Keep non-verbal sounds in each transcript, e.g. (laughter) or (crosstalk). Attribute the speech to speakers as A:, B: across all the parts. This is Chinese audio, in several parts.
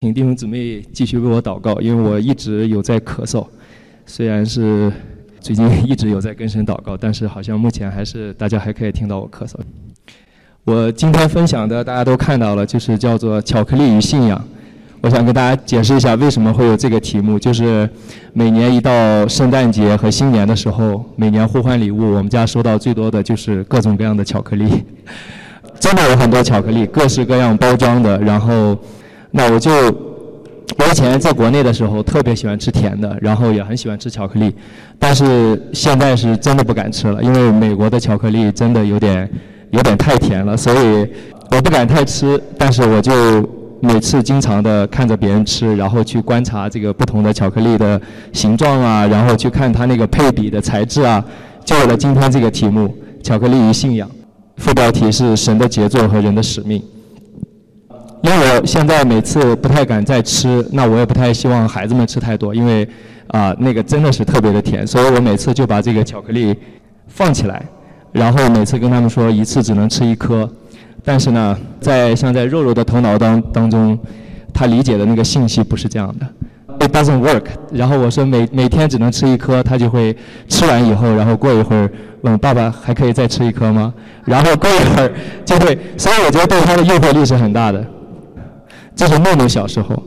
A: 请弟兄姊妹继续为我祷告，因为我一直有在咳嗽，虽然是最近一直有在跟神祷告，但是好像目前还是大家还可以听到我咳嗽。我今天分享的大家都看到了，就是叫做“巧克力与信仰”。我想跟大家解释一下为什么会有这个题目，就是每年一到圣诞节和新年的时候，每年互换礼物，我们家收到最多的就是各种各样的巧克力，真的有很多巧克力，各式各样包装的，然后。那我就，我以前在国内的时候特别喜欢吃甜的，然后也很喜欢吃巧克力，但是现在是真的不敢吃了，因为美国的巧克力真的有点有点太甜了，所以我不敢太吃。但是我就每次经常的看着别人吃，然后去观察这个不同的巧克力的形状啊，然后去看它那个配比的材质啊，就有了今天这个题目：巧克力与信仰。副标题是神的杰作和人的使命。因为我现在每次不太敢再吃，那我也不太希望孩子们吃太多，因为啊那个真的是特别的甜，所以我每次就把这个巧克力放起来，然后每次跟他们说一次只能吃一颗。但是呢，在像在肉肉的头脑当当中，他理解的那个信息不是这样的，It doesn't work。然后我说每每天只能吃一颗，他就会吃完以后，然后过一会儿问爸爸还可以再吃一颗吗？然后过一会儿就会，所以我觉得对他的诱惑力是很大的。这是诺诺小时候，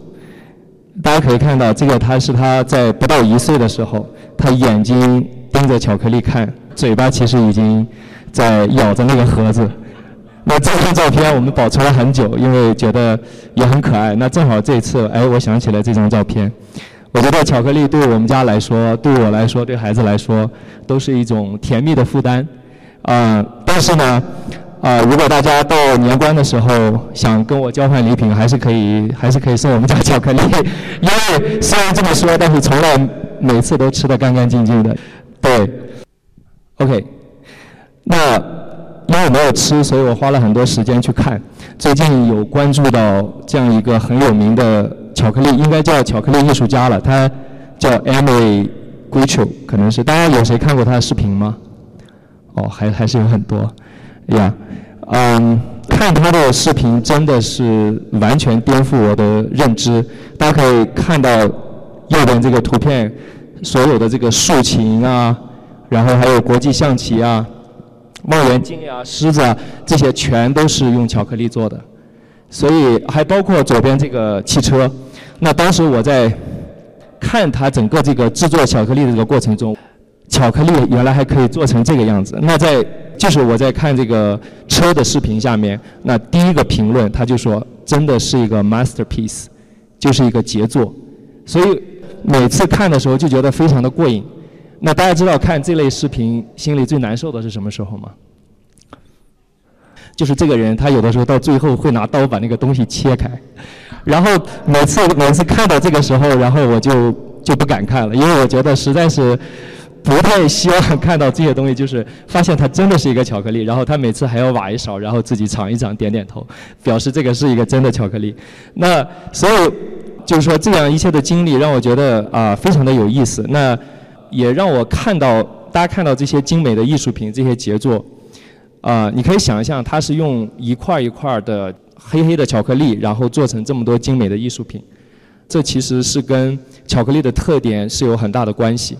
A: 大家可以看到，这个他是他在不到一岁的时候，他眼睛盯着巧克力看，嘴巴其实已经在咬着那个盒子。那这张照片我们保存了很久，因为觉得也很可爱。那正好这次，哎，我想起来这张照片。我觉得巧克力对我们家来说，对我来说，对孩子来说，都是一种甜蜜的负担。啊，但是呢。啊，如果大家到年关的时候想跟我交换礼品，还是可以，还是可以送我们家巧克力。因为虽然这么说，但是从来每次都吃得干干净净的。对，OK。那因为我没有吃，所以我花了很多时间去看。最近有关注到这样一个很有名的巧克力，应该叫巧克力艺术家了。他叫 Emily g u i c h o 可能是大家有谁看过他的视频吗？哦，还还是有很多。呀，嗯，看他的视频真的是完全颠覆我的认知。大家可以看到右边这个图片，所有的这个竖琴啊，然后还有国际象棋啊、望远镜呀、狮子啊，这些全都是用巧克力做的。所以还包括左边这个汽车。那当时我在看他整个这个制作巧克力的这个过程中，巧克力原来还可以做成这个样子。那在就是我在看这个车的视频下面，那第一个评论他就说，真的是一个 masterpiece，就是一个杰作，所以每次看的时候就觉得非常的过瘾。那大家知道看这类视频心里最难受的是什么时候吗？就是这个人他有的时候到最后会拿刀把那个东西切开，然后每次每次看到这个时候，然后我就就不敢看了，因为我觉得实在是。不太希望看到这些东西，就是发现它真的是一个巧克力，然后他每次还要挖一勺，然后自己尝一尝，点点头，表示这个是一个真的巧克力。那所以就是说，这样一切的经历让我觉得啊，非常的有意思。那也让我看到，大家看到这些精美的艺术品，这些杰作，啊，你可以想象，它是用一块一块的黑黑的巧克力，然后做成这么多精美的艺术品。这其实是跟巧克力的特点是有很大的关系。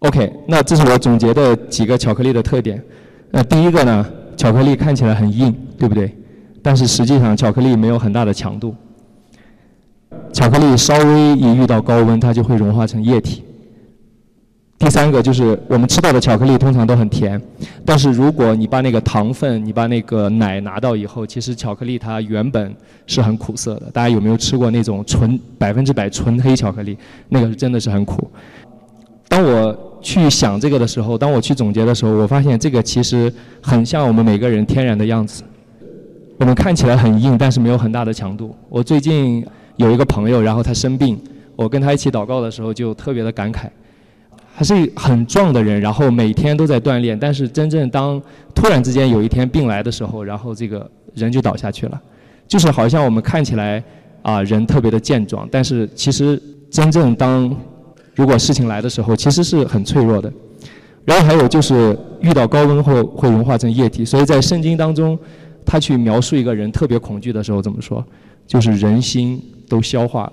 A: OK，那这是我总结的几个巧克力的特点。那第一个呢，巧克力看起来很硬，对不对？但是实际上，巧克力没有很大的强度。巧克力稍微一遇到高温，它就会融化成液体。第三个就是我们吃到的巧克力通常都很甜，但是如果你把那个糖分、你把那个奶拿到以后，其实巧克力它原本是很苦涩的。大家有没有吃过那种纯百分之百纯黑巧克力？那个是真的是很苦。当我去想这个的时候，当我去总结的时候，我发现这个其实很像我们每个人天然的样子。我们看起来很硬，但是没有很大的强度。我最近有一个朋友，然后他生病，我跟他一起祷告的时候就特别的感慨。他是很壮的人，然后每天都在锻炼，但是真正当突然之间有一天病来的时候，然后这个人就倒下去了。就是好像我们看起来啊人特别的健壮，但是其实真正当如果事情来的时候，其实是很脆弱的。然后还有就是遇到高温后会融化成液体，所以在圣经当中，他去描述一个人特别恐惧的时候怎么说？就是人心都消化了，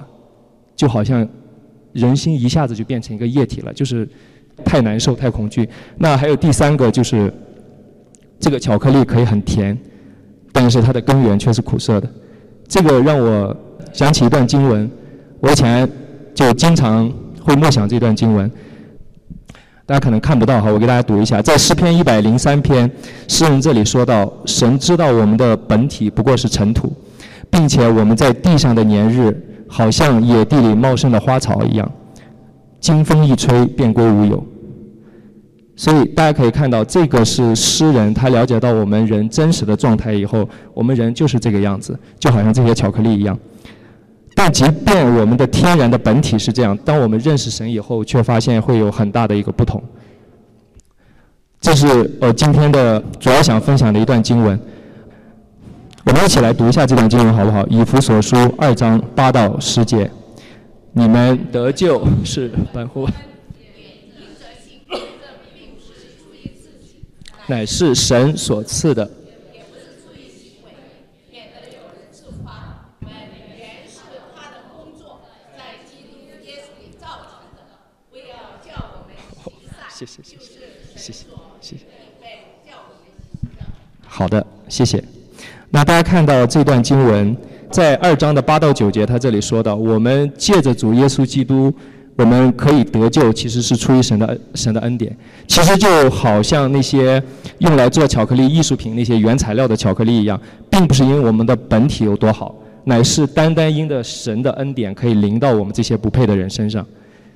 A: 就好像人心一下子就变成一个液体了，就是太难受、太恐惧。那还有第三个就是，这个巧克力可以很甜，但是它的根源却是苦涩的。这个让我想起一段经文，我以前就经常会默想这段经文。大家可能看不到哈，我给大家读一下，在诗篇一百零三篇，诗人这里说到：神知道我们的本体不过是尘土，并且我们在地上的年日，好像野地里茂盛的花草一样，经风一吹便归无有。所以大家可以看到，这个是诗人他了解到我们人真实的状态以后，我们人就是这个样子，就好像这些巧克力一样。但即便我们的天然的本体是这样，当我们认识神以后，却发现会有很大的一个不同。这是呃今天的主要想分享的一段经文，我们一起来读一下这段经文好不好？以弗所书二章八到十节，你们得救是本乎，乃是神所赐的。谢谢谢谢谢谢谢谢。好的，谢谢。那大家看到这段经文，在二章的八到九节，他这里说到，我们借着主耶稣基督，我们可以得救，其实是出于神的神的恩典。其实就好像那些用来做巧克力艺术品那些原材料的巧克力一样，并不是因为我们的本体有多好，乃是单单因的神的恩典可以临到我们这些不配的人身上。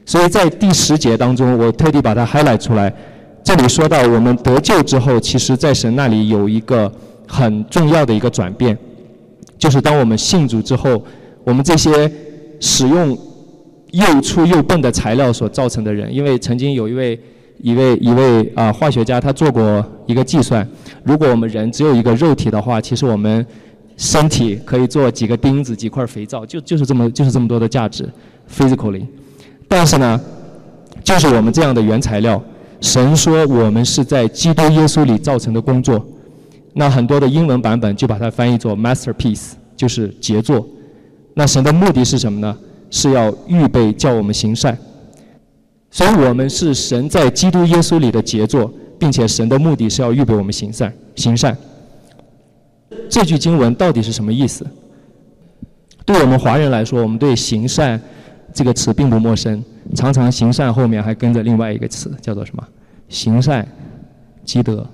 A: 所以在第十节当中，我特地把它 highlight 出来。这里说到我们得救之后，其实在神那里有一个很重要的一个转变，就是当我们信主之后，我们这些使用又粗又笨的材料所造成的人，因为曾经有一位一位一位啊化学家他做过一个计算，如果我们人只有一个肉体的话，其实我们身体可以做几个钉子、几块肥皂，就就是这么就是这么多的价值，physically。但是呢，就是我们这样的原材料，神说我们是在基督耶稣里造成的工作。那很多的英文版本就把它翻译作 masterpiece，就是杰作。那神的目的是什么呢？是要预备叫我们行善。所以我们是神在基督耶稣里的杰作，并且神的目的是要预备我们行善。行善。这句经文到底是什么意思？对我们华人来说，我们对行善。这个词并不陌生，常常行善后面还跟着另外一个词，叫做什么？行善积德。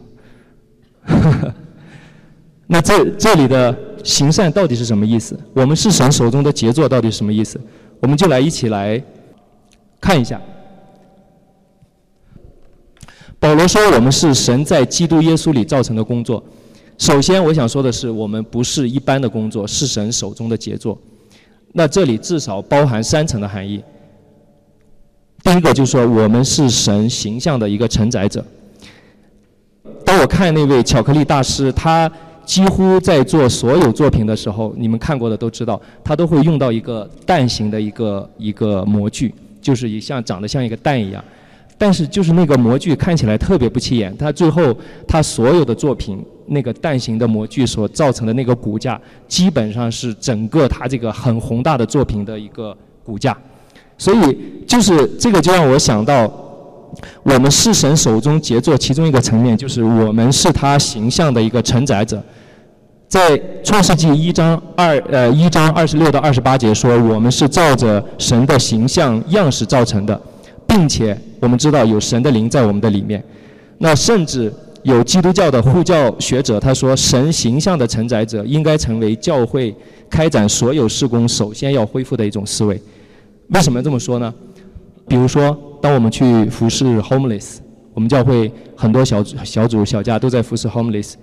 A: (laughs) 那这这里的行善到底是什么意思？我们是神手中的杰作到底是什么意思？我们就来一起来看一下。保罗说我们是神在基督耶稣里造成的工作。首先我想说的是，我们不是一般的工作，是神手中的杰作。那这里至少包含三层的含义。第一个就是说，我们是神形象的一个承载者。当我看那位巧克力大师，他几乎在做所有作品的时候，你们看过的都知道，他都会用到一个蛋形的一个一个模具，就是一像长得像一个蛋一样。但是就是那个模具看起来特别不起眼，他最后他所有的作品那个蛋形的模具所造成的那个骨架，基本上是整个他这个很宏大的作品的一个骨架。所以就是这个就让我想到，我们是神手中杰作其中一个层面，就是我们是他形象的一个承载者。在创世纪一章二呃一章二十六到二十八节说，我们是照着神的形象样式造成的。并且我们知道有神的灵在我们的里面，那甚至有基督教的护教学者他说，神形象的承载者应该成为教会开展所有事工首先要恢复的一种思维。为什么这么说呢？比如说，当我们去服侍 homeless，我们教会很多小小组小家都在服侍 homeless，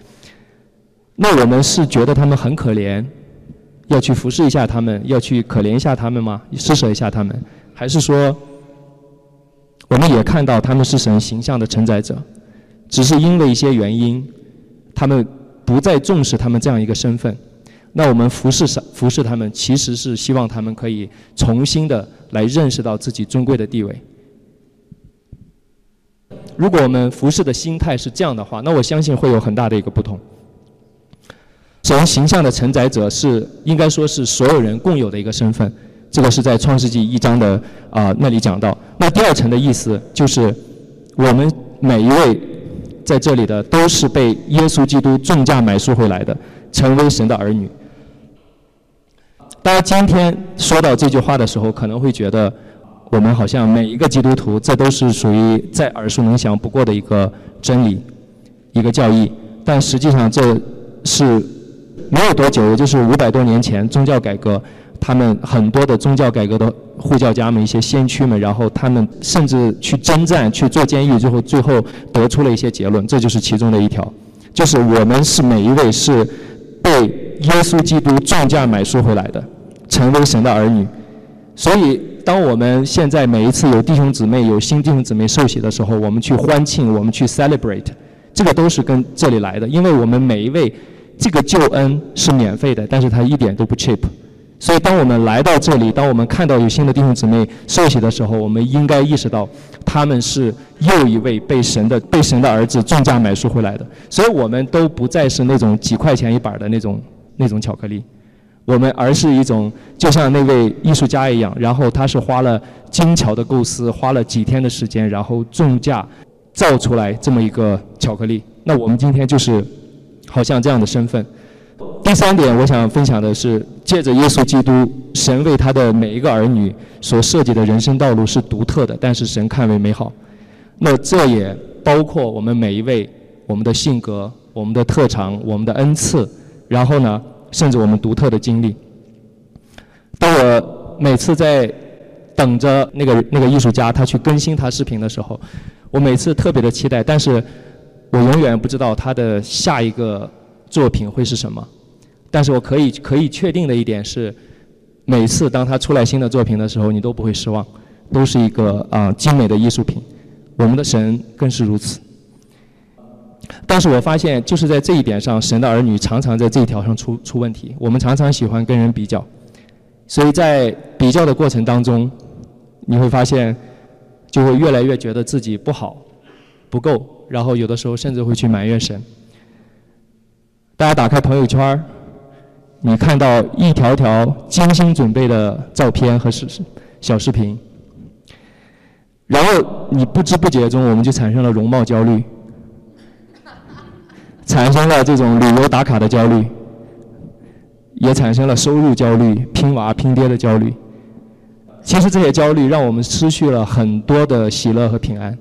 A: 那我们是觉得他们很可怜，要去服侍一下他们，要去可怜一下他们吗？施舍一下他们，还是说？我们也看到他们是神形象的承载者，只是因为一些原因，他们不再重视他们这样一个身份。那我们服侍上服侍他们，其实是希望他们可以重新的来认识到自己尊贵的地位。如果我们服侍的心态是这样的话，那我相信会有很大的一个不同。神形象的承载者是应该说是所有人共有的一个身份。这个是在创世纪一章的啊那里讲到。那第二层的意思就是我们每一位在这里的都是被耶稣基督重价买赎回来的，成为神的儿女。大家今天说到这句话的时候，可能会觉得我们好像每一个基督徒，这都是属于再耳熟能详不过的一个真理，一个教义。但实际上，这是没有多久，也就是五百多年前宗教改革，他们很多的宗教改革的护教家们、一些先驱们，然后他们甚至去征战、去做监狱，最后最后得出了一些结论。这就是其中的一条，就是我们是每一位是被耶稣基督重价买赎回来的。成为神的儿女，所以当我们现在每一次有弟兄姊妹、有新弟兄姊妹受洗的时候，我们去欢庆，我们去 celebrate，这个都是跟这里来的。因为我们每一位这个救恩是免费的，但是它一点都不 cheap。所以当我们来到这里，当我们看到有新的弟兄姊妹受洗的时候，我们应该意识到他们是又一位被神的被神的儿子重价买赎回来的。所以我们都不再是那种几块钱一板的那种那种巧克力。我们而是一种，就像那位艺术家一样，然后他是花了精巧的构思，花了几天的时间，然后重价造出来这么一个巧克力。那我们今天就是好像这样的身份。第三点，我想分享的是，借着耶稣基督，神为他的每一个儿女所设计的人生道路是独特的，但是神看为美好。那这也包括我们每一位，我们的性格、我们的特长、我们的恩赐，然后呢？甚至我们独特的经历。当我每次在等着那个那个艺术家他去更新他视频的时候，我每次特别的期待，但是我永远不知道他的下一个作品会是什么。但是我可以可以确定的一点是，每次当他出来新的作品的时候，你都不会失望，都是一个啊精美的艺术品。我们的神更是如此。但是我发现，就是在这一点上，神的儿女常常在这一条上出出问题。我们常常喜欢跟人比较，所以在比较的过程当中，你会发现，就会越来越觉得自己不好、不够，然后有的时候甚至会去埋怨神。大家打开朋友圈你看到一条条精心准备的照片和视小视频，然后你不知不觉中，我们就产生了容貌焦虑。产生了这种旅游打卡的焦虑，也产生了收入焦虑、拼娃拼爹的焦虑。其实这些焦虑让我们失去了很多的喜乐和平安。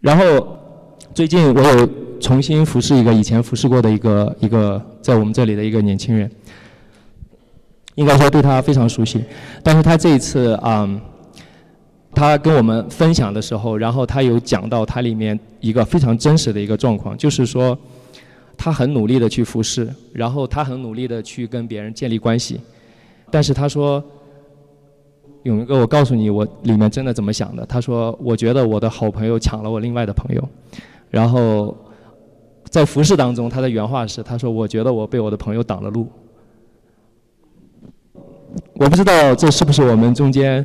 A: 然后最近我有重新服侍一个以前服侍过的一个一个在我们这里的一个年轻人，应该说对他非常熟悉，但是他这一次啊。他跟我们分享的时候，然后他有讲到他里面一个非常真实的一个状况，就是说，他很努力的去服侍，然后他很努力的去跟别人建立关系，但是他说，勇哥，我告诉你，我里面真的怎么想的？他说，我觉得我的好朋友抢了我另外的朋友，然后在服侍当中，他的原话是，他说，我觉得我被我的朋友挡了路。我不知道这是不是我们中间。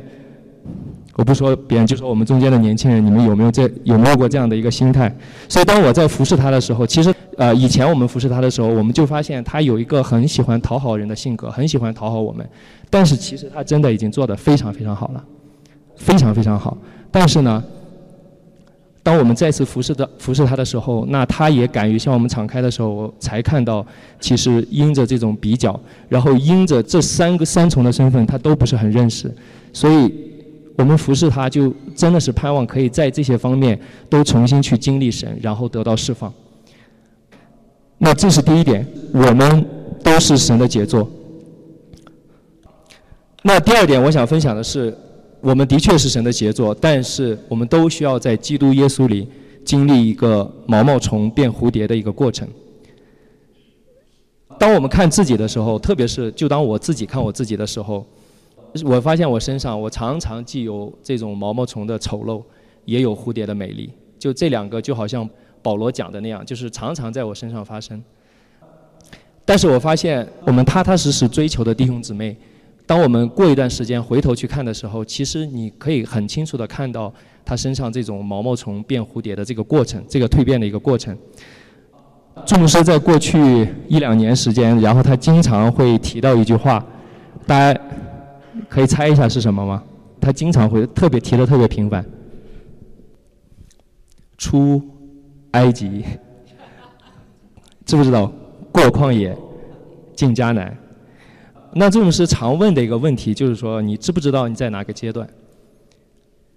A: 我不说别人，就说我们中间的年轻人，你们有没有这有没有过这样的一个心态？所以当我在服侍他的时候，其实呃以前我们服侍他的时候，我们就发现他有一个很喜欢讨好人的性格，很喜欢讨好我们。但是其实他真的已经做得非常非常好了，非常非常好。但是呢，当我们再次服侍的服侍他的时候，那他也敢于向我们敞开的时候，才看到其实因着这种比较，然后因着这三个三重的身份，他都不是很认识，所以。我们服侍他，就真的是盼望可以在这些方面都重新去经历神，然后得到释放。那这是第一点，我们都是神的杰作。那第二点，我想分享的是，我们的确是神的杰作，但是我们都需要在基督耶稣里经历一个毛毛虫变蝴蝶的一个过程。当我们看自己的时候，特别是就当我自己看我自己的时候。我发现我身上，我常常既有这种毛毛虫的丑陋，也有蝴蝶的美丽。就这两个，就好像保罗讲的那样，就是常常在我身上发生。但是我发现，我们踏踏实实追求的弟兄姊妹，当我们过一段时间回头去看的时候，其实你可以很清楚的看到他身上这种毛毛虫变蝴蝶的这个过程，这个蜕变的一个过程。祝牧师在过去一两年时间，然后他经常会提到一句话，大家可以猜一下是什么吗？他经常会特别提的特别频繁。出埃及，知不知道？过旷野，进迦南。那这种是常问的一个问题，就是说，你知不知道你在哪个阶段？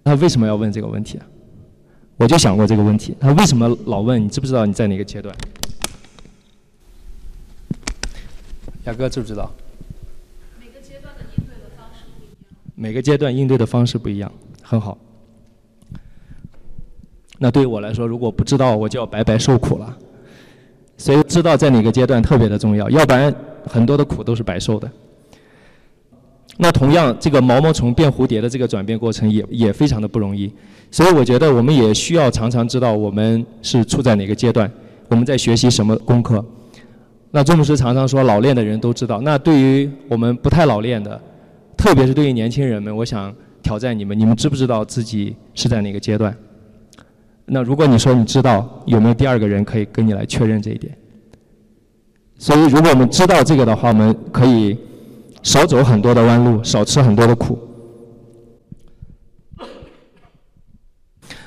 A: 他为什么要问这个问题啊？我就想过这个问题，他为什么老问你知不知道你在哪个阶段？雅哥知不知道？
B: 每个阶段应对的方式不一样。
A: 每个阶段应对的方式不一样，很好。那对于我来说，如果不知道，我就要白白受苦了。所以知道在哪个阶段特别的重要，要不然很多的苦都是白受的。那同样，这个毛毛虫变蝴蝶的这个转变过程也也非常的不容易。所以我觉得我们也需要常常知道我们是处在哪个阶段，我们在学习什么功课。那钟牧师常常说，老练的人都知道。那对于我们不太老练的，特别是对于年轻人们，我想挑战你们：你们知不知道自己是在哪个阶段？那如果你说你知道，有没有第二个人可以跟你来确认这一点？所以，如果我们知道这个的话，我们可以少走很多的弯路，少吃很多的苦。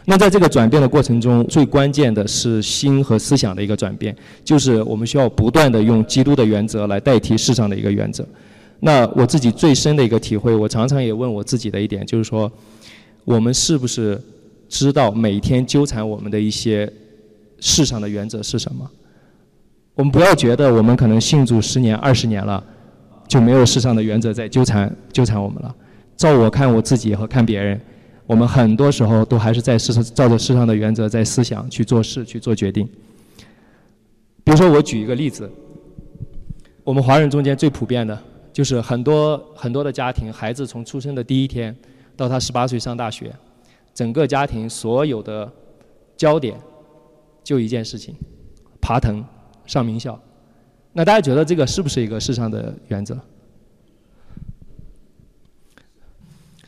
A: 那在这个转变的过程中，最关键的是心和思想的一个转变，就是我们需要不断的用基督的原则来代替世上的一个原则。那我自己最深的一个体会，我常常也问我自己的一点，就是说，我们是不是？知道每天纠缠我们的一些世上的原则是什么？我们不要觉得我们可能信主十年、二十年了，就没有世上的原则在纠缠纠缠我们了。照我看我自己和看别人，我们很多时候都还是在世上照着世上的原则在思想去做事、去做决定。比如说，我举一个例子，我们华人中间最普遍的就是很多很多的家庭，孩子从出生的第一天到他十八岁上大学。整个家庭所有的焦点就一件事情：爬藤上名校。那大家觉得这个是不是一个世上的原则？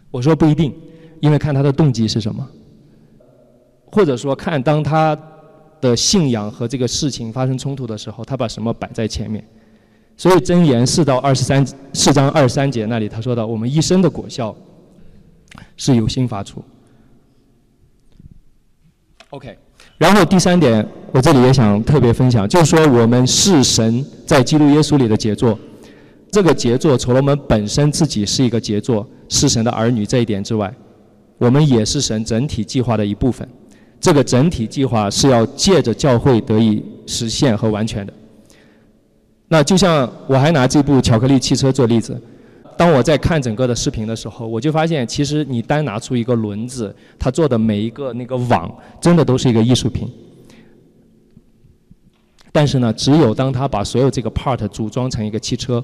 A: 我说不一定，因为看他的动机是什么，或者说看当他的信仰和这个事情发生冲突的时候，他把什么摆在前面。所以箴言四到二十三四章二十三节那里他说到：我们一生的果效是由心发出。OK，然后第三点，我这里也想特别分享，就是说我们是神在基督耶稣里的杰作。这个杰作除了我们本身自己是一个杰作，是神的儿女这一点之外，我们也是神整体计划的一部分。这个整体计划是要借着教会得以实现和完全的。那就像我还拿这部巧克力汽车做例子。当我在看整个的视频的时候，我就发现，其实你单拿出一个轮子，它做的每一个那个网，真的都是一个艺术品。但是呢，只有当他把所有这个 part 组装成一个汽车，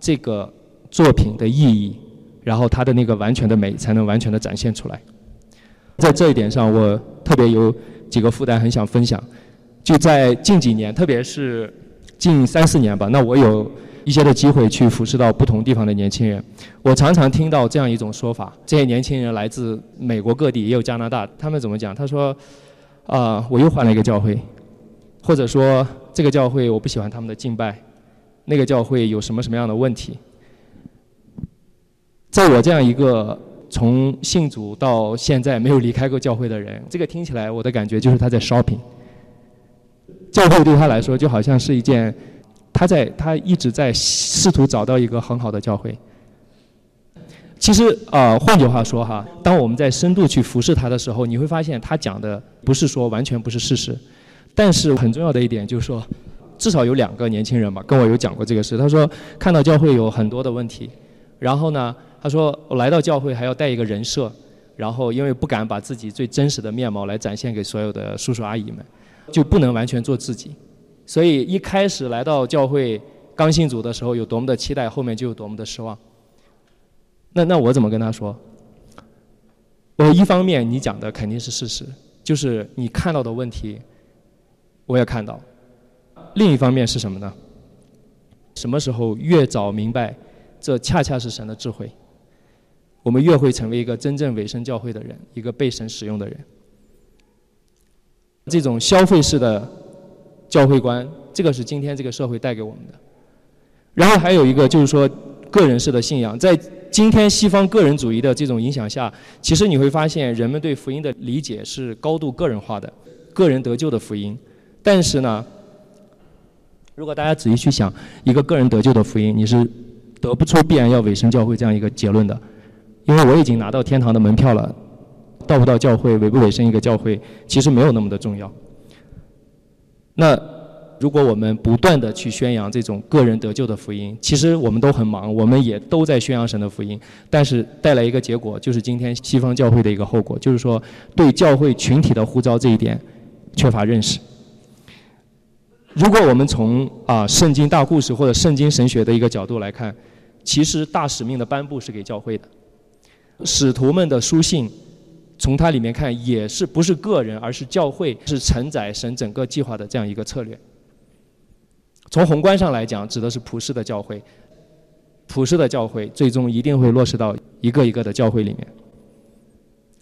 A: 这个作品的意义，然后它的那个完全的美，才能完全的展现出来。在这一点上，我特别有几个负担，很想分享。就在近几年，特别是近三四年吧，那我有。一些的机会去服侍到不同地方的年轻人，我常常听到这样一种说法：这些年轻人来自美国各地，也有加拿大。他们怎么讲？他说：“啊，我又换了一个教会，或者说这个教会我不喜欢他们的敬拜，那个教会有什么什么样的问题？”在我这样一个从信主到现在没有离开过教会的人，这个听起来我的感觉就是他在 shopping。教会对他来说就好像是一件。他在他一直在试图找到一个很好的教会。其实啊，换句话说哈，当我们在深度去俯视他的时候，你会发现他讲的不是说完全不是事实。但是很重要的一点就是说，至少有两个年轻人吧，跟我有讲过这个事。他说看到教会有很多的问题，然后呢，他说我来到教会还要带一个人设，然后因为不敢把自己最真实的面貌来展现给所有的叔叔阿姨们，就不能完全做自己。所以一开始来到教会刚信主的时候有多么的期待，后面就有多么的失望。那那我怎么跟他说？我一方面你讲的肯定是事实，就是你看到的问题，我也看到。另一方面是什么呢？什么时候越早明白，这恰恰是神的智慧，我们越会成为一个真正委身教会的人，一个被神使用的人。这种消费式的。教会观，这个是今天这个社会带给我们的。然后还有一个就是说个人式的信仰，在今天西方个人主义的这种影响下，其实你会发现人们对福音的理解是高度个人化的，个人得救的福音。但是呢，如果大家仔细去想，一个个人得救的福音，你是得不出必然要委身教会这样一个结论的，因为我已经拿到天堂的门票了，到不到教会，委不委身一个教会，其实没有那么的重要。那如果我们不断的去宣扬这种个人得救的福音，其实我们都很忙，我们也都在宣扬神的福音，但是带来一个结果，就是今天西方教会的一个后果，就是说对教会群体的呼召这一点缺乏认识。如果我们从啊圣经大故事或者圣经神学的一个角度来看，其实大使命的颁布是给教会的，使徒们的书信。从它里面看，也是不是个人，而是教会，是承载神整个计划的这样一个策略。从宏观上来讲，指的是普世的教会，普世的教会最终一定会落实到一个一个的教会里面。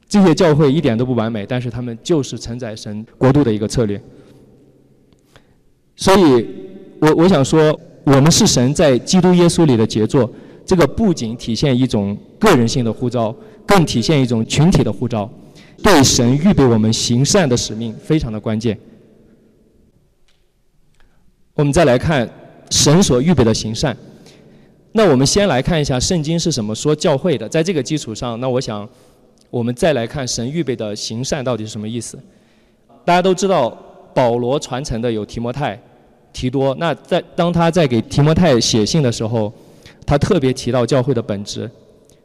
A: 这些教会一点都不完美，但是他们就是承载神国度的一个策略。所以，我我想说，我们是神在基督耶稣里的杰作。这个不仅体现一种个人性的呼召。更体现一种群体的呼召，对神预备我们行善的使命非常的关键。我们再来看神所预备的行善，那我们先来看一下圣经是什么说教会的，在这个基础上，那我想我们再来看神预备的行善到底是什么意思。大家都知道保罗传承的有提摩太、提多，那在当他在给提摩太写信的时候，他特别提到教会的本质。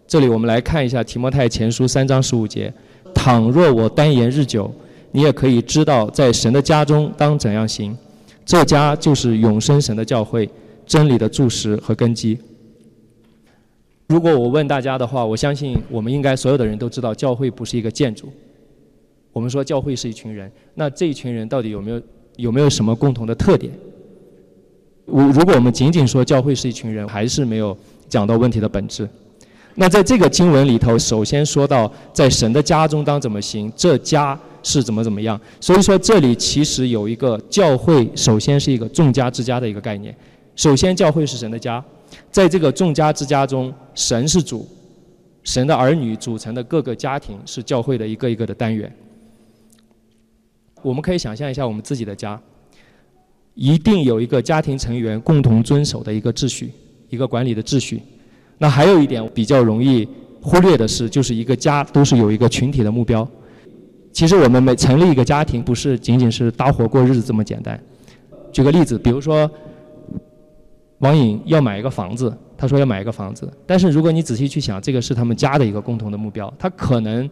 A: 这里我们来看一下提摩太前书三章十五节：倘若我单言日久，你也可以知道在神的家中当怎样行。这家就是永生神的教会，真理的柱石和根基。如果我问大家的话，我相信我们应该所有的人都知道，教会不是一个建筑。我们说教会是一群人，那这一群人到底有没有有没有什么共同的特点？我如果我们仅仅说教会是一群人，还是没有讲到问题的本质。那在这个经文里头，首先说到在神的家中当怎么行，这家是怎么怎么样。所以说这里其实有一个教会，首先是一个众家之家的一个概念。首先教会是神的家，在这个众家之家中，神是主，神的儿女组成的各个家庭是教会的一个一个的单元。我们可以想象一下我们自己的家，一定有一个家庭成员共同遵守的一个秩序，一个管理的秩序。那还有一点比较容易忽略的是，就是一个家都是有一个群体的目标。其实我们每成立一个家庭，不是仅仅是搭伙过日子这么简单。举个例子，比如说王颖要买一个房子，他说要买一个房子，但是如果你仔细去想，这个是他们家的一个共同的目标，他可能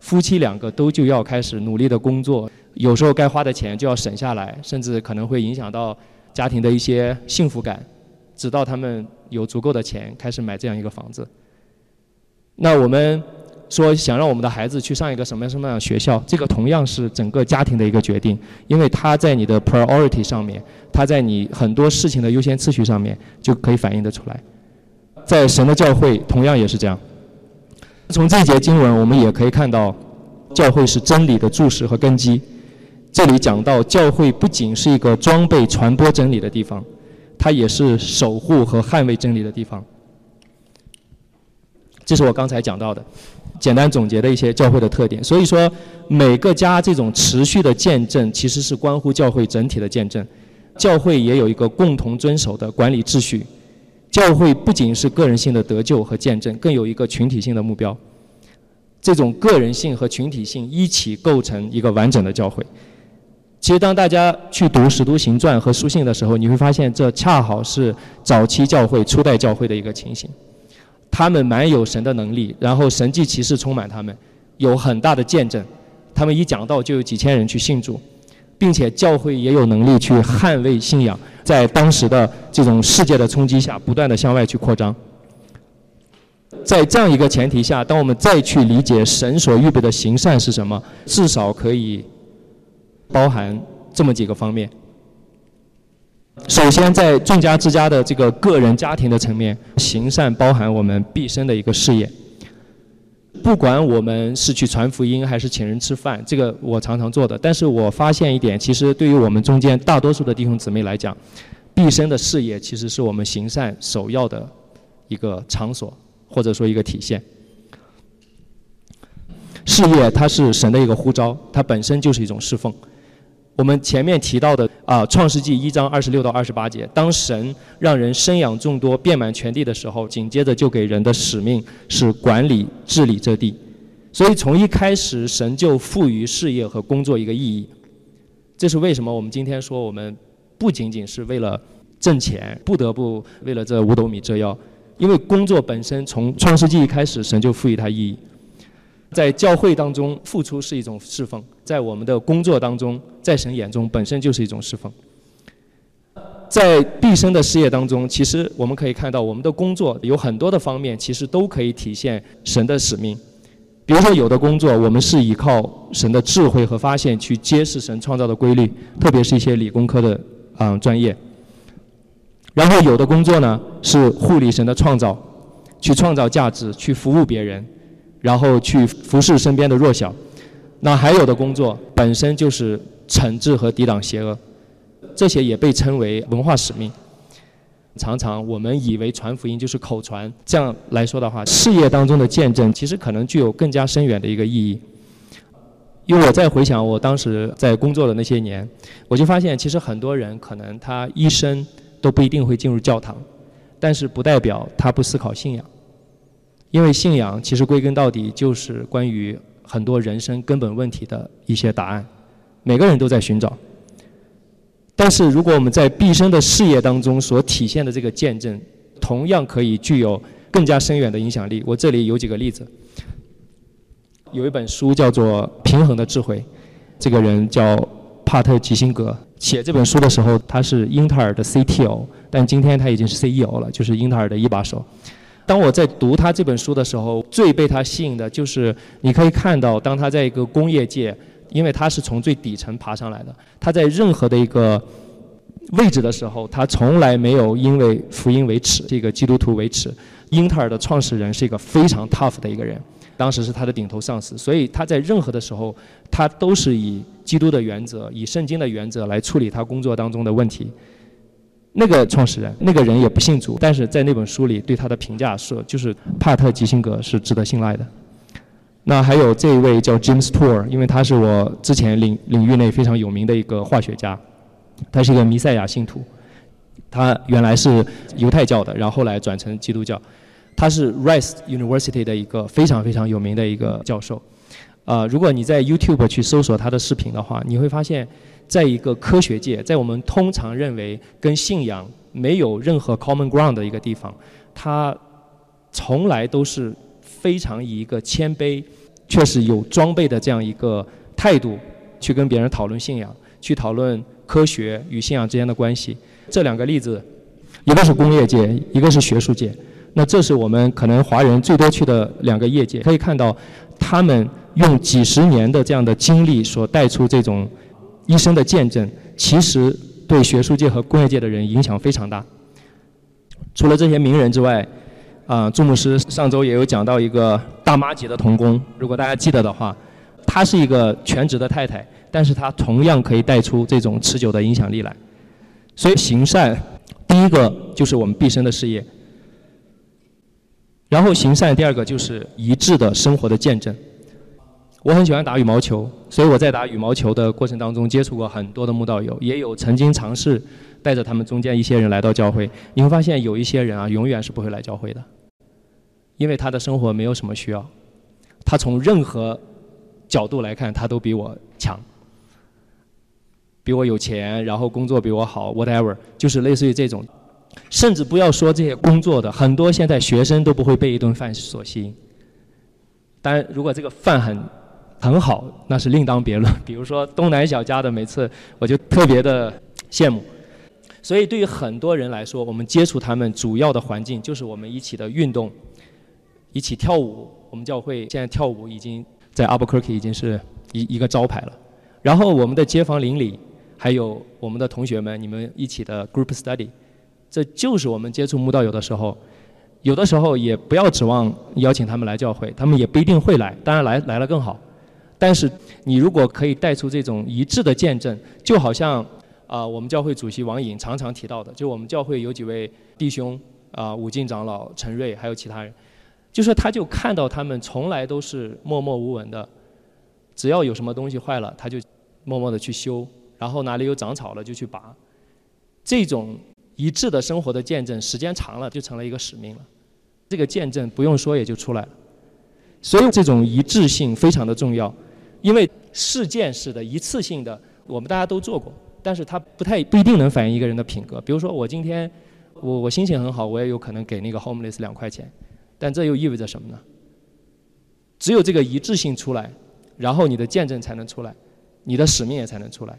A: 夫妻两个都就要开始努力的工作，有时候该花的钱就要省下来，甚至可能会影响到家庭的一些幸福感。直到他们有足够的钱开始买这样一个房子。那我们说想让我们的孩子去上一个什么样什么样的学校，这个同样是整个家庭的一个决定，因为他在你的 priority 上面，他在你很多事情的优先次序上面就可以反映得出来。在神的教会同样也是这样。从这节经文我们也可以看到，教会是真理的注释和根基。这里讲到教会不仅是一个装备传播真理的地方。它也是守护和捍卫真理的地方。这是我刚才讲到的，简单总结的一些教会的特点。所以说，每个家这种持续的见证，其实是关乎教会整体的见证。教会也有一个共同遵守的管理秩序。教会不仅是个人性的得救和见证，更有一个群体性的目标。这种个人性和群体性一起构成一个完整的教会。其实，当大家去读《使徒行传》和书信的时候，你会发现，这恰好是早期教会、初代教会的一个情形。他们蛮有神的能力，然后神迹奇事充满他们，有很大的见证。他们一讲道，就有几千人去信主，并且教会也有能力去捍卫信仰，在当时的这种世界的冲击下，不断的向外去扩张。在这样一个前提下，当我们再去理解神所预备的行善是什么，至少可以。包含这么几个方面。首先，在众家之家的这个个人家庭的层面，行善包含我们毕生的一个事业。不管我们是去传福音还是请人吃饭，这个我常常做的。但是我发现一点，其实对于我们中间大多数的弟兄姊妹来讲，毕生的事业其实是我们行善首要的一个场所，或者说一个体现。事业它是神的一个呼召，它本身就是一种侍奉。我们前面提到的啊，《创世纪》一章二十六到二十八节，当神让人生养众多、遍满全地的时候，紧接着就给人的使命是管理治理这地。所以从一开始，神就赋予事业和工作一个意义。这是为什么？我们今天说，我们不仅仅是为了挣钱，不得不为了这五斗米折腰，因为工作本身从《创世纪》一开始，神就赋予它意义。在教会当中，付出是一种侍奉；在我们的工作当中，在神眼中本身就是一种侍奉。在毕生的事业当中，其实我们可以看到，我们的工作有很多的方面，其实都可以体现神的使命。比如说，有的工作我们是依靠神的智慧和发现去揭示神创造的规律，特别是一些理工科的啊专业。然后有的工作呢是护理神的创造，去创造价值，去服务别人。然后去服侍身边的弱小，那还有的工作本身就是惩治和抵挡邪恶，这些也被称为文化使命。常常我们以为传福音就是口传，这样来说的话，事业当中的见证其实可能具有更加深远的一个意义。因为我在回想我当时在工作的那些年，我就发现其实很多人可能他一生都不一定会进入教堂，但是不代表他不思考信仰。因为信仰其实归根到底就是关于很多人生根本问题的一些答案，每个人都在寻找。但是如果我们在毕生的事业当中所体现的这个见证，同样可以具有更加深远的影响力。我这里有几个例子，有一本书叫做《平衡的智慧》，这个人叫帕特吉辛格，写这本书的时候他是英特尔的 CTO，但今天他已经是 CEO 了，就是英特尔的一把手。当我在读他这本书的时候，最被他吸引的就是你可以看到，当他在一个工业界，因为他是从最底层爬上来的，他在任何的一个位置的时候，他从来没有因为福音为耻，这个基督徒为耻。英特尔的创始人是一个非常 tough 的一个人，当时是他的顶头上司，所以他在任何的时候，他都是以基督的原则、以圣经的原则来处理他工作当中的问题。那个创始人，那个人也不信主，但是在那本书里对他的评价是，就是帕特吉辛格是值得信赖的。那还有这一位叫 James Tour，因为他是我之前领领域内非常有名的一个化学家，他是一个弥赛亚信徒，他原来是犹太教的，然后后来转成基督教，他是 Rice University 的一个非常非常有名的一个教授。啊，如果你在 YouTube 去搜索他的视频的话，你会发现。在一个科学界，在我们通常认为跟信仰没有任何 common ground 的一个地方，他从来都是非常以一个谦卑、确实有装备的这样一个态度去跟别人讨论信仰，去讨论科学与信仰之间的关系。这两个例子，一个是工业界，一个是学术界。那这是我们可能华人最多去的两个业界，可以看到他们用几十年的这样的经历所带出这种。一生的见证，其实对学术界和工业界的人影响非常大。除了这些名人之外，啊，朱牧师上周也有讲到一个大妈级的童工，如果大家记得的话，她是一个全职的太太，但是她同样可以带出这种持久的影响力来。所以行善，第一个就是我们毕生的事业，然后行善，第二个就是一致的生活的见证。我很喜欢打羽毛球，所以我在打羽毛球的过程当中接触过很多的慕道友，也有曾经尝试带着他们中间一些人来到教会。你会发现有一些人啊，永远是不会来教会的，因为他的生活没有什么需要，他从任何角度来看，他都比我强，比我有钱，然后工作比我好，whatever，就是类似于这种。甚至不要说这些工作的，很多现在学生都不会被一顿饭所吸引。当然，如果这个饭很很好，那是另当别论。(laughs) 比如说东南小家的，每次我就特别的羡慕。所以对于很多人来说，我们接触他们主要的环境就是我们一起的运动，一起跳舞。我们教会现在跳舞已经在 Albuquerque 已经是一一个招牌了。然后我们的街坊邻里，还有我们的同学们，你们一起的 group study，这就是我们接触慕道友的时候有的时候也不要指望邀请他们来教会，他们也不一定会来。当然来来了更好。但是你如果可以带出这种一致的见证，就好像啊，我们教会主席王颖常常提到的，就我们教会有几位弟兄啊，武进长老陈瑞，还有其他人，就说他就看到他们从来都是默默无闻的，只要有什么东西坏了，他就默默的去修，然后哪里有长草了就去拔。这种一致的生活的见证，时间长了就成了一个使命了。这个见证不用说也就出来了，所以这种一致性非常的重要，因为事件式的一次性的，我们大家都做过，但是它不太不一定能反映一个人的品格。比如说我今天我我心情很好，我也有可能给那个 homeless 两块钱，但这又意味着什么呢？只有这个一致性出来，然后你的见证才能出来，你的使命也才能出来。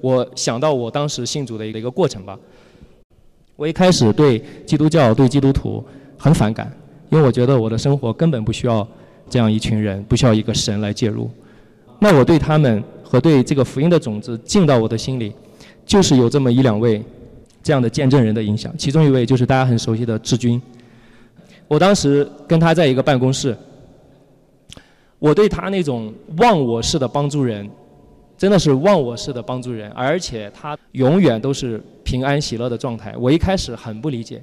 A: 我想到我当时信主的一个一个过程吧，我一开始对基督教对基督徒。很反感，因为我觉得我的生活根本不需要这样一群人，不需要一个神来介入。那我对他们和对这个福音的种子进到我的心里，就是有这么一两位这样的见证人的影响。其中一位就是大家很熟悉的志军。我当时跟他在一个办公室，我对他那种忘我式的帮助人，真的是忘我式的帮助人，而且他永远都是平安喜乐的状态。我一开始很不理解。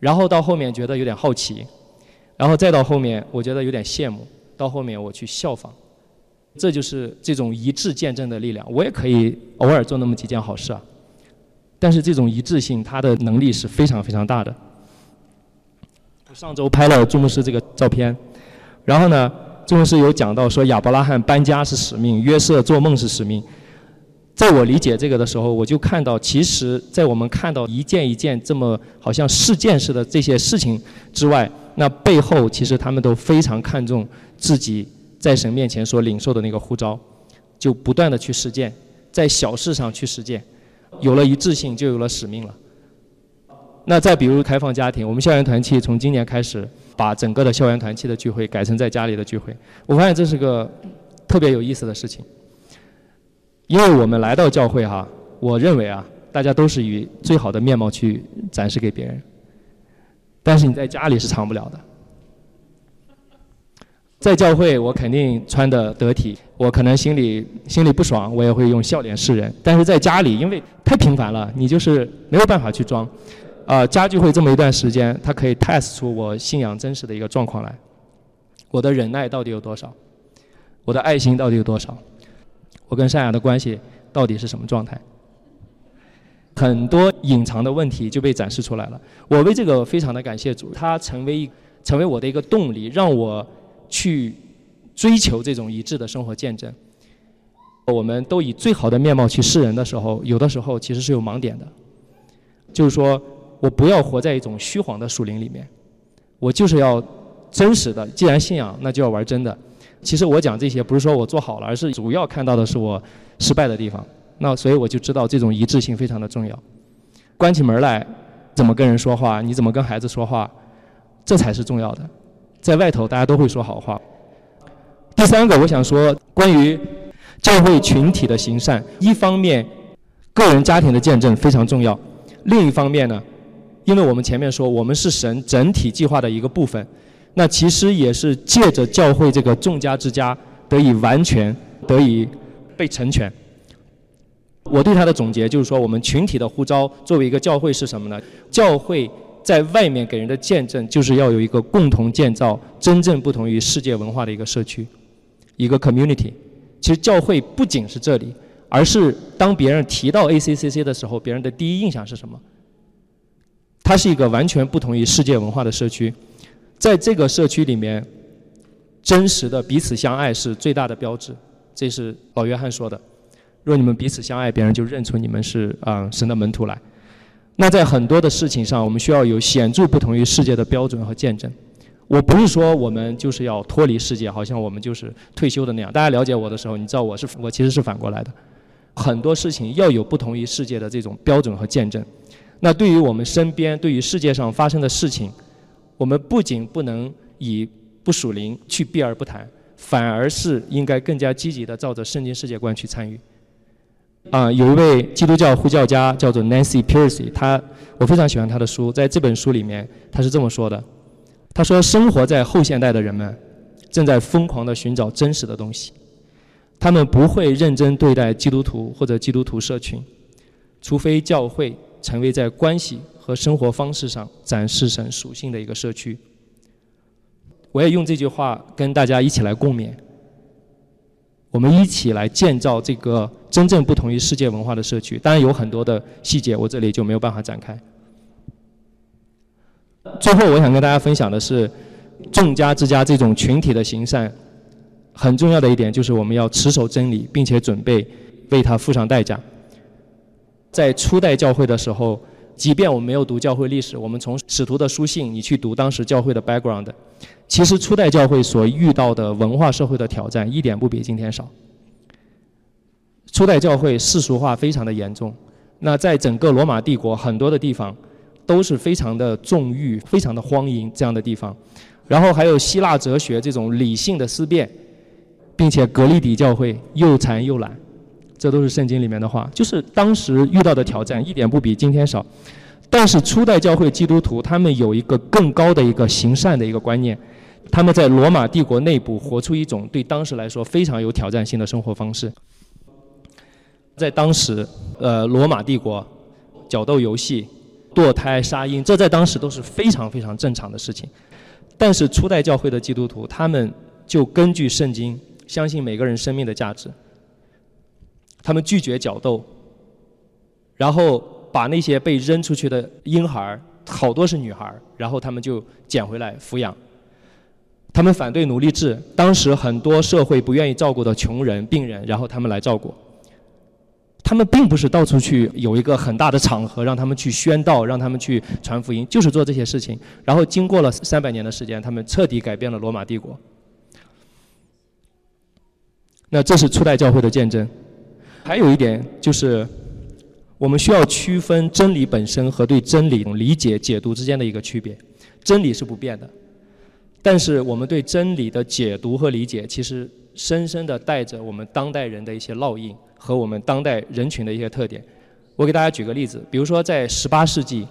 A: 然后到后面觉得有点好奇，然后再到后面我觉得有点羡慕，到后面我去效仿，这就是这种一致见证的力量。我也可以偶尔做那么几件好事啊，但是这种一致性，它的能力是非常非常大的。上周拍了朱牧师这个照片，然后呢，朱牧师有讲到说亚伯拉罕搬家是使命，约瑟做梦是使命。在我理解这个的时候，我就看到，其实，在我们看到一件一件这么好像事件似的这些事情之外，那背后其实他们都非常看重自己在神面前所领受的那个呼召，就不断的去实践，在小事上去实践，有了一致性，就有了使命了。那再比如开放家庭，我们校园团契从今年开始把整个的校园团契的聚会改成在家里的聚会，我发现这是个特别有意思的事情。因为我们来到教会哈，我认为啊，大家都是以最好的面貌去展示给别人。但是你在家里是藏不了的。在教会我肯定穿的得体，我可能心里心里不爽，我也会用笑脸示人。但是在家里，因为太平凡了，你就是没有办法去装。啊，家聚会这么一段时间，它可以 test 出我信仰真实的一个状况来。我的忍耐到底有多少？我的爱心到底有多少？我跟善雅的关系到底是什么状态？很多隐藏的问题就被展示出来了。我为这个非常的感谢主，他成为一成为我的一个动力，让我去追求这种一致的生活见证。我们都以最好的面貌去示人的时候，有的时候其实是有盲点的。就是说我不要活在一种虚晃的树林里面，我就是要真实的。既然信仰，那就要玩真的。其实我讲这些不是说我做好了，而是主要看到的是我失败的地方。那所以我就知道这种一致性非常的重要。关起门来怎么跟人说话，你怎么跟孩子说话，这才是重要的。在外头大家都会说好话。第三个我想说关于教会群体的行善，一方面个人家庭的见证非常重要，另一方面呢，因为我们前面说我们是神整体计划的一个部分。那其实也是借着教会这个众家之家得以完全得以被成全。我对他的总结就是说，我们群体的呼召作为一个教会是什么呢？教会在外面给人的见证，就是要有一个共同建造真正不同于世界文化的一个社区，一个 community。其实教会不仅是这里，而是当别人提到 ACCC 的时候，别人的第一印象是什么？它是一个完全不同于世界文化的社区。在这个社区里面，真实的彼此相爱是最大的标志。这是老约翰说的：“若你们彼此相爱，别人就认出你们是啊神的门徒来。”那在很多的事情上，我们需要有显著不同于世界的标准和见证。我不是说我们就是要脱离世界，好像我们就是退休的那样。大家了解我的时候，你知道我是我其实是反过来的。很多事情要有不同于世界的这种标准和见证。那对于我们身边，对于世界上发生的事情。我们不仅不能以不属灵去避而不谈，反而是应该更加积极的照着圣经世界观去参与。啊，有一位基督教呼叫家叫做 Nancy Pearcey，他我非常喜欢他的书，在这本书里面他是这么说的：他说，生活在后现代的人们正在疯狂地寻找真实的东西，他们不会认真对待基督徒或者基督徒社群，除非教会成为在关系和生活方式上展示神属性的一个社区。我也用这句话跟大家一起来共勉。我们一起来建造这个真正不同于世界文化的社区。当然有很多的细节，我这里就没有办法展开。最后，我想跟大家分享的是，众家之家这种群体的行善，很重要的一点就是我们要持守真理，并且准备为它付上代价。在初代教会的时候，即便我们没有读教会历史，我们从使徒的书信，你去读当时教会的 background。其实初代教会所遇到的文化社会的挑战一点不比今天少。初代教会世俗化非常的严重，那在整个罗马帝国很多的地方都是非常的纵欲、非常的荒淫这样的地方，然后还有希腊哲学这种理性的思辨，并且格利底教会又残又懒，这都是圣经里面的话，就是当时遇到的挑战一点不比今天少。但是初代教会基督徒他们有一个更高的一个行善的一个观念。他们在罗马帝国内部活出一种对当时来说非常有挑战性的生活方式。在当时，呃，罗马帝国，角斗游戏、堕胎、杀婴，这在当时都是非常非常正常的事情。但是初代教会的基督徒，他们就根据圣经，相信每个人生命的价值。他们拒绝角斗，然后把那些被扔出去的婴孩好多是女孩然后他们就捡回来抚养。他们反对奴隶制，当时很多社会不愿意照顾的穷人、病人，然后他们来照顾。他们并不是到处去有一个很大的场合让他们去宣道、让他们去传福音，就是做这些事情。然后经过了三百年的时间，他们彻底改变了罗马帝国。那这是初代教会的见证。还有一点就是，我们需要区分真理本身和对真理理解、解读之间的一个区别。真理是不变的。但是我们对真理的解读和理解，其实深深地带着我们当代人的一些烙印和我们当代人群的一些特点。我给大家举个例子，比如说在18世纪，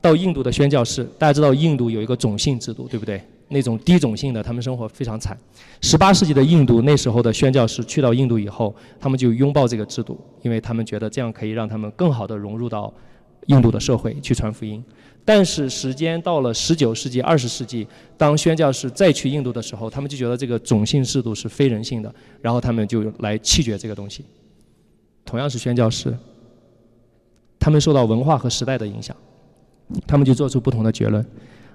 A: 到印度的宣教士，大家知道印度有一个种姓制度，对不对？那种低种姓的，他们生活非常惨。十八世纪的印度，那时候的宣教士去到印度以后，他们就拥抱这个制度，因为他们觉得这样可以让他们更好地融入到印度的社会去传福音。但是时间到了十九世纪、二十世纪，当宣教士再去印度的时候，他们就觉得这个种姓制度是非人性的，然后他们就来弃绝这个东西。同样是宣教士，他们受到文化和时代的影响，他们就做出不同的结论。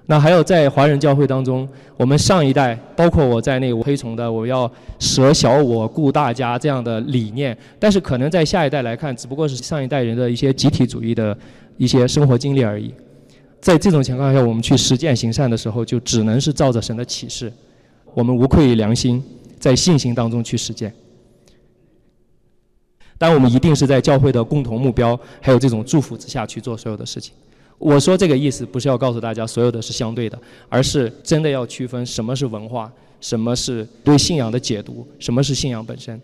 A: 那还有在华人教会当中，我们上一代，包括我在内，我推崇的我要舍小我顾大家这样的理念，但是可能在下一代来看，只不过是上一代人的一些集体主义的一些生活经历而已。在这种情况下，我们去实践行善的时候，就只能是照着神的启示，我们无愧于良心，在信心当中去实践。但我们一定是在教会的共同目标，还有这种祝福之下去做所有的事情。我说这个意思，不是要告诉大家所有的是相对的，而是真的要区分什么是文化，什么是对信仰的解读，什么是信仰本身。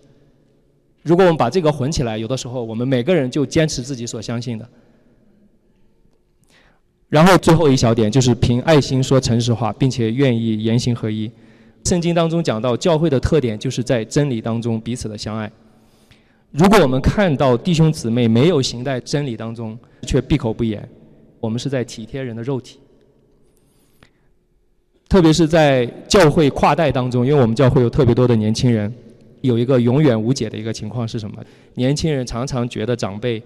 A: 如果我们把这个混起来，有的时候我们每个人就坚持自己所相信的。然后最后一小点就是凭爱心说诚实话，并且愿意言行合一。圣经当中讲到教会的特点就是在真理当中彼此的相爱。如果我们看到弟兄姊妹没有行在真理当中，却闭口不言，我们是在体贴人的肉体。特别是在教会跨代当中，因为我们教会有特别多的年轻人，有一个永远无解的一个情况是什么？年轻人常常觉得长辈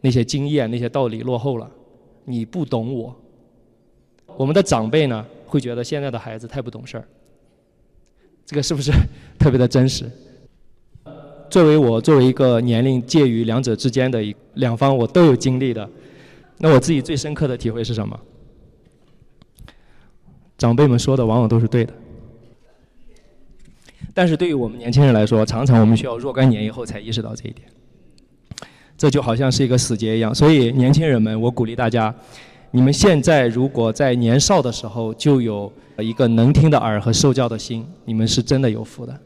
A: 那些经验、那些道理落后了。你不懂我，我们的长辈呢会觉得现在的孩子太不懂事儿，这个是不是 (laughs) 特别的真实？作为我作为一个年龄介于两者之间的一两方，我都有经历的，那我自己最深刻的体会是什么？长辈们说的往往都是对的，但是对于我们年轻人来说，常常我们需要若干年以后才意识到这一点。这就好像是一个死结一样，所以年轻人们，我鼓励大家，你们现在如果在年少的时候就有一个能听的耳和受教的心，你们是真的有福的。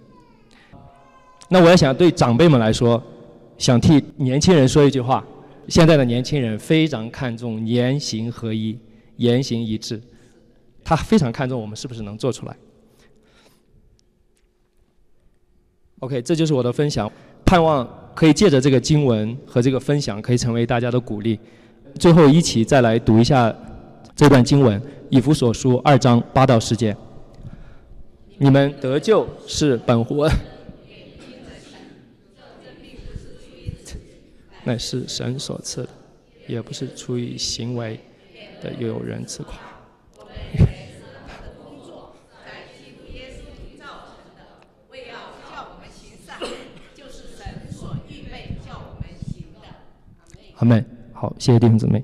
A: 那我也想对长辈们来说，想替年轻人说一句话：现在的年轻人非常看重言行合一、言行一致，他非常看重我们是不是能做出来。OK，这就是我的分享，盼望可以借着这个经文和这个分享，可以成为大家的鼓励。最后一起再来读一下这段经文，《以弗所书》二章八到十节。你们得救是本乎乃是神所赐的，也不是出于行为的，有人自夸。阿妹，好，谢谢弟兄姊妹。